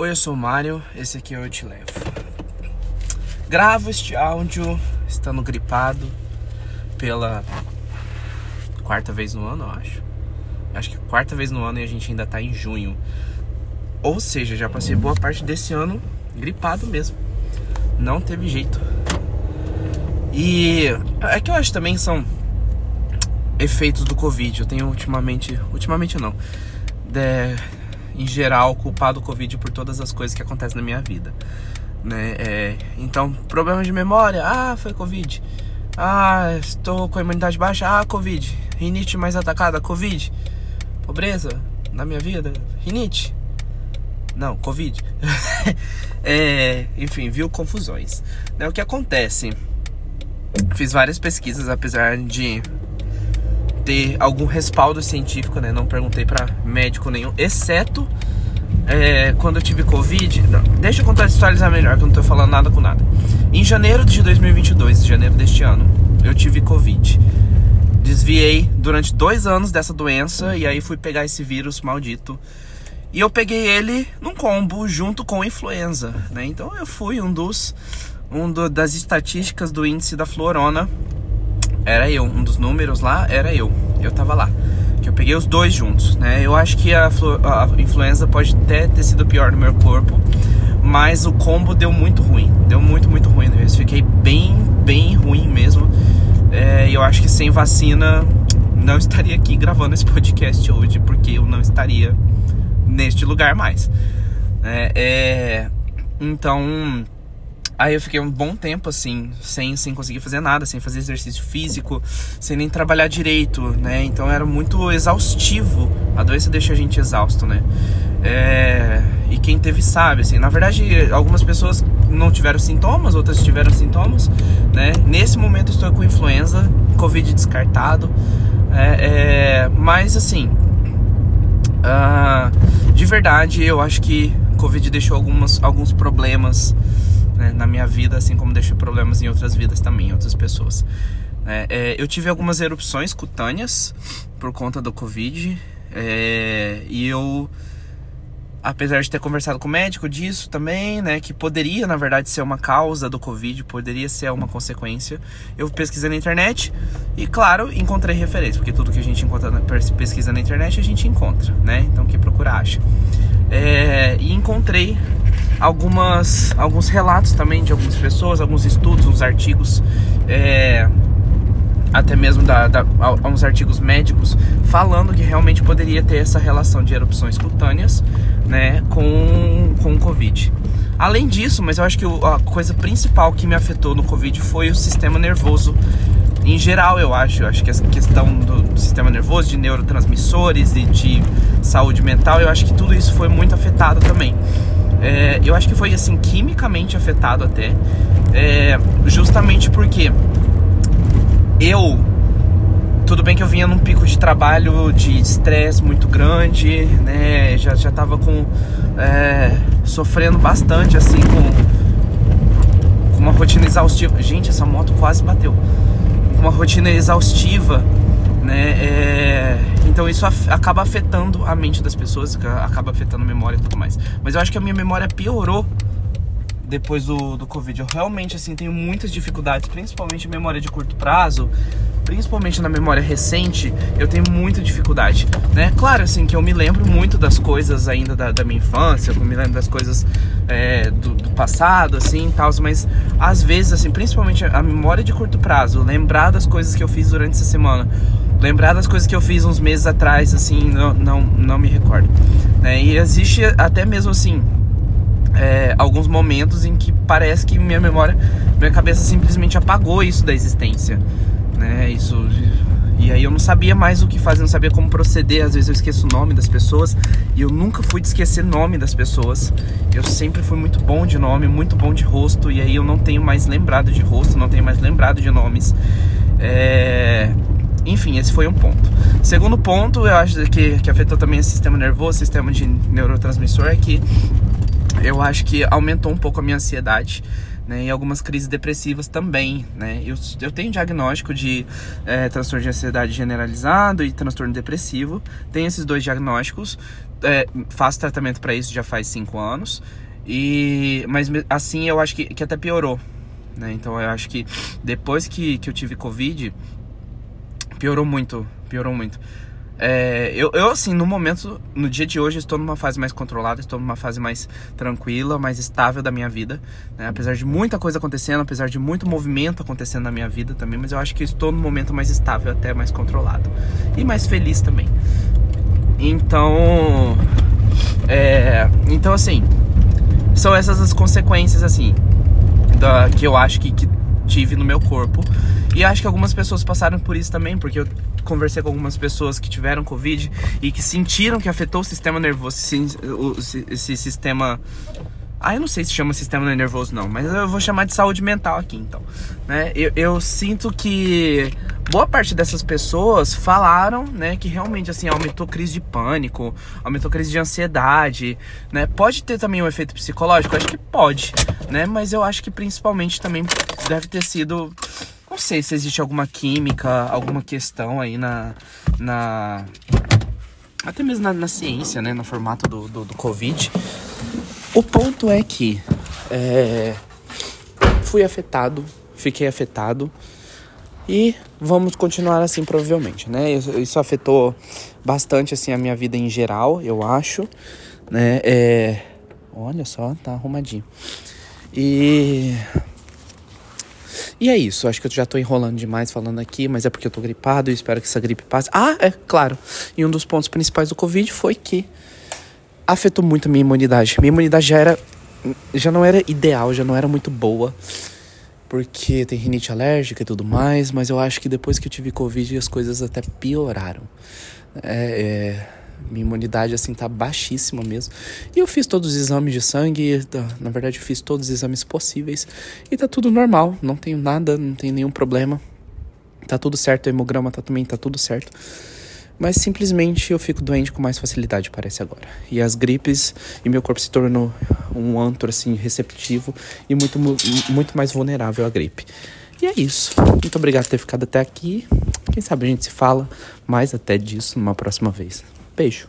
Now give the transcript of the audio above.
Oi, eu sou o Mário, esse aqui é o Eu Te Levo. Gravo este áudio estando gripado pela quarta vez no ano, eu acho. Acho que é quarta vez no ano e a gente ainda tá em junho. Ou seja, já passei boa parte desse ano gripado mesmo. Não teve jeito. E é que eu acho também são efeitos do Covid. Eu tenho ultimamente. Ultimamente não. De, em geral, culpado o Covid por todas as coisas que acontecem na minha vida. Né? É, então, problemas de memória, ah, foi Covid. Ah, estou com a imunidade baixa, ah, Covid. Rinite mais atacada, Covid. Pobreza na minha vida, rinite. Não, Covid. é, enfim, viu confusões. Né, o que acontece? Fiz várias pesquisas, apesar de ter algum respaldo científico, né? Não perguntei para médico nenhum, exceto é, quando eu tive Covid. Não, deixa eu contextualizar melhor, que eu não tô falando nada com nada. Em janeiro de 2022, janeiro deste ano, eu tive Covid. Desviei durante dois anos dessa doença e aí fui pegar esse vírus maldito. E eu peguei ele num combo junto com influenza, né? Então eu fui um dos um do, das estatísticas do índice da florona era eu, um dos números lá era eu. Eu tava lá. Que eu peguei os dois juntos, né? Eu acho que a, a influenza pode até ter sido pior no meu corpo, mas o combo deu muito ruim. Deu muito, muito ruim Eu Fiquei bem, bem ruim mesmo. É, eu acho que sem vacina não estaria aqui gravando esse podcast hoje, porque eu não estaria neste lugar mais. É, é então Aí eu fiquei um bom tempo assim, sem, sem conseguir fazer nada, sem fazer exercício físico, sem nem trabalhar direito, né? Então era muito exaustivo. A doença deixa a gente exausto, né? É... E quem teve sabe, assim. Na verdade, algumas pessoas não tiveram sintomas, outras tiveram sintomas, né? Nesse momento estou com influenza, Covid descartado. É, é... Mas assim, uh... de verdade, eu acho que Covid deixou algumas, alguns problemas né, na minha vida, assim como deixou problemas em outras vidas também, em outras pessoas. É, é, eu tive algumas erupções cutâneas por conta do Covid é, e eu, apesar de ter conversado com o médico disso também, né, que poderia na verdade ser uma causa do Covid, poderia ser uma consequência, eu pesquisei na internet e, claro, encontrei referência, porque tudo que a gente encontra pesquisa na internet a gente encontra, né, então que procura acha. É, e encontrei algumas, alguns relatos também de algumas pessoas, alguns estudos, uns artigos, é, até mesmo da, da, uns artigos médicos falando que realmente poderia ter essa relação de erupções cutâneas né, com, com o Covid. Além disso, mas eu acho que a coisa principal que me afetou no Covid foi o sistema nervoso em geral, eu acho. Eu acho que essa questão do sistema nervoso, de neurotransmissores e de saúde mental, eu acho que tudo isso foi muito afetado também. É, eu acho que foi assim quimicamente afetado até, é, justamente porque eu tudo bem que eu vinha num pico de trabalho de estresse muito grande, né? Já já tava com é, sofrendo bastante assim com, com uma rotina exaustiva. Gente, essa moto quase bateu. Com uma rotina exaustiva né? É... Então isso af acaba afetando a mente das pessoas, acaba afetando a memória e tudo mais. Mas eu acho que a minha memória piorou depois do, do Covid. Eu realmente, assim, tenho muitas dificuldades, principalmente em memória de curto prazo, principalmente na memória recente, eu tenho muita dificuldade, né? Claro, assim, que eu me lembro muito das coisas ainda da, da minha infância, eu me lembro das coisas é, do, do, passado, assim, tal, mas às vezes, assim, principalmente a memória de curto prazo, lembrar das coisas que eu fiz durante essa semana, lembrar das coisas que eu fiz uns meses atrás, assim, não, não, não me recordo, né? E existe até mesmo, assim, é, alguns momentos em que parece que minha memória, minha cabeça simplesmente apagou isso da existência, né? Isso e aí eu não sabia mais o que fazer, não sabia como proceder. Às vezes eu esqueço o nome das pessoas e eu nunca fui de esquecer nome das pessoas. Eu sempre fui muito bom de nome, muito bom de rosto e aí eu não tenho mais lembrado de rosto, não tenho mais lembrado de nomes. É... Enfim, esse foi um ponto. Segundo ponto, eu acho que, que afetou também o sistema nervoso, o sistema de neurotransmissor, é que eu acho que aumentou um pouco a minha ansiedade, né? E algumas crises depressivas também, né? Eu, eu tenho diagnóstico de é, transtorno de ansiedade generalizado e transtorno depressivo. Tenho esses dois diagnósticos. É, faço tratamento para isso já faz cinco anos. E, mas assim eu acho que, que até piorou. Né? Então eu acho que depois que, que eu tive Covid, piorou muito. Piorou muito. É, eu, eu, assim, no momento, no dia de hoje, estou numa fase mais controlada, estou numa fase mais tranquila, mais estável da minha vida. Né? Apesar de muita coisa acontecendo, apesar de muito movimento acontecendo na minha vida também, mas eu acho que estou no momento mais estável, até mais controlado. E mais feliz também. Então. É, então, assim. São essas as consequências, assim. Da, que eu acho que, que tive no meu corpo. E acho que algumas pessoas passaram por isso também, porque eu conversei com algumas pessoas que tiveram Covid e que sentiram que afetou o sistema nervoso, esse, sistema. Ah, eu não sei se chama sistema nervoso não, mas eu vou chamar de saúde mental aqui então. Né? Eu, eu sinto que boa parte dessas pessoas falaram, né, que realmente assim aumentou crise de pânico, aumentou crise de ansiedade, né? Pode ter também um efeito psicológico, acho que pode, né? Mas eu acho que principalmente também deve ter sido não sei se existe alguma química, alguma questão aí na. na até mesmo na, na ciência, né? No formato do, do, do, Covid. O ponto é que é, fui afetado, fiquei afetado. E vamos continuar assim, provavelmente, né? Isso afetou bastante, assim, a minha vida em geral, eu acho, né? É... Olha só, tá arrumadinho. E e é isso, acho que eu já tô enrolando demais falando aqui, mas é porque eu tô gripado e espero que essa gripe passe. Ah, é, claro. E um dos pontos principais do Covid foi que afetou muito a minha imunidade. Minha imunidade já era já não era ideal, já não era muito boa, porque tem rinite alérgica e tudo mais, mas eu acho que depois que eu tive Covid as coisas até pioraram. É, é minha imunidade, assim, tá baixíssima mesmo. E eu fiz todos os exames de sangue, na verdade eu fiz todos os exames possíveis. E tá tudo normal, não tenho nada, não tenho nenhum problema. Tá tudo certo, o hemograma tá, também tá tudo certo. Mas simplesmente eu fico doente com mais facilidade, parece agora. E as gripes, e meu corpo se tornou um antro, assim, receptivo e muito, muito mais vulnerável à gripe. E é isso. Muito obrigado por ter ficado até aqui. Quem sabe a gente se fala mais até disso numa próxima vez. Beijo.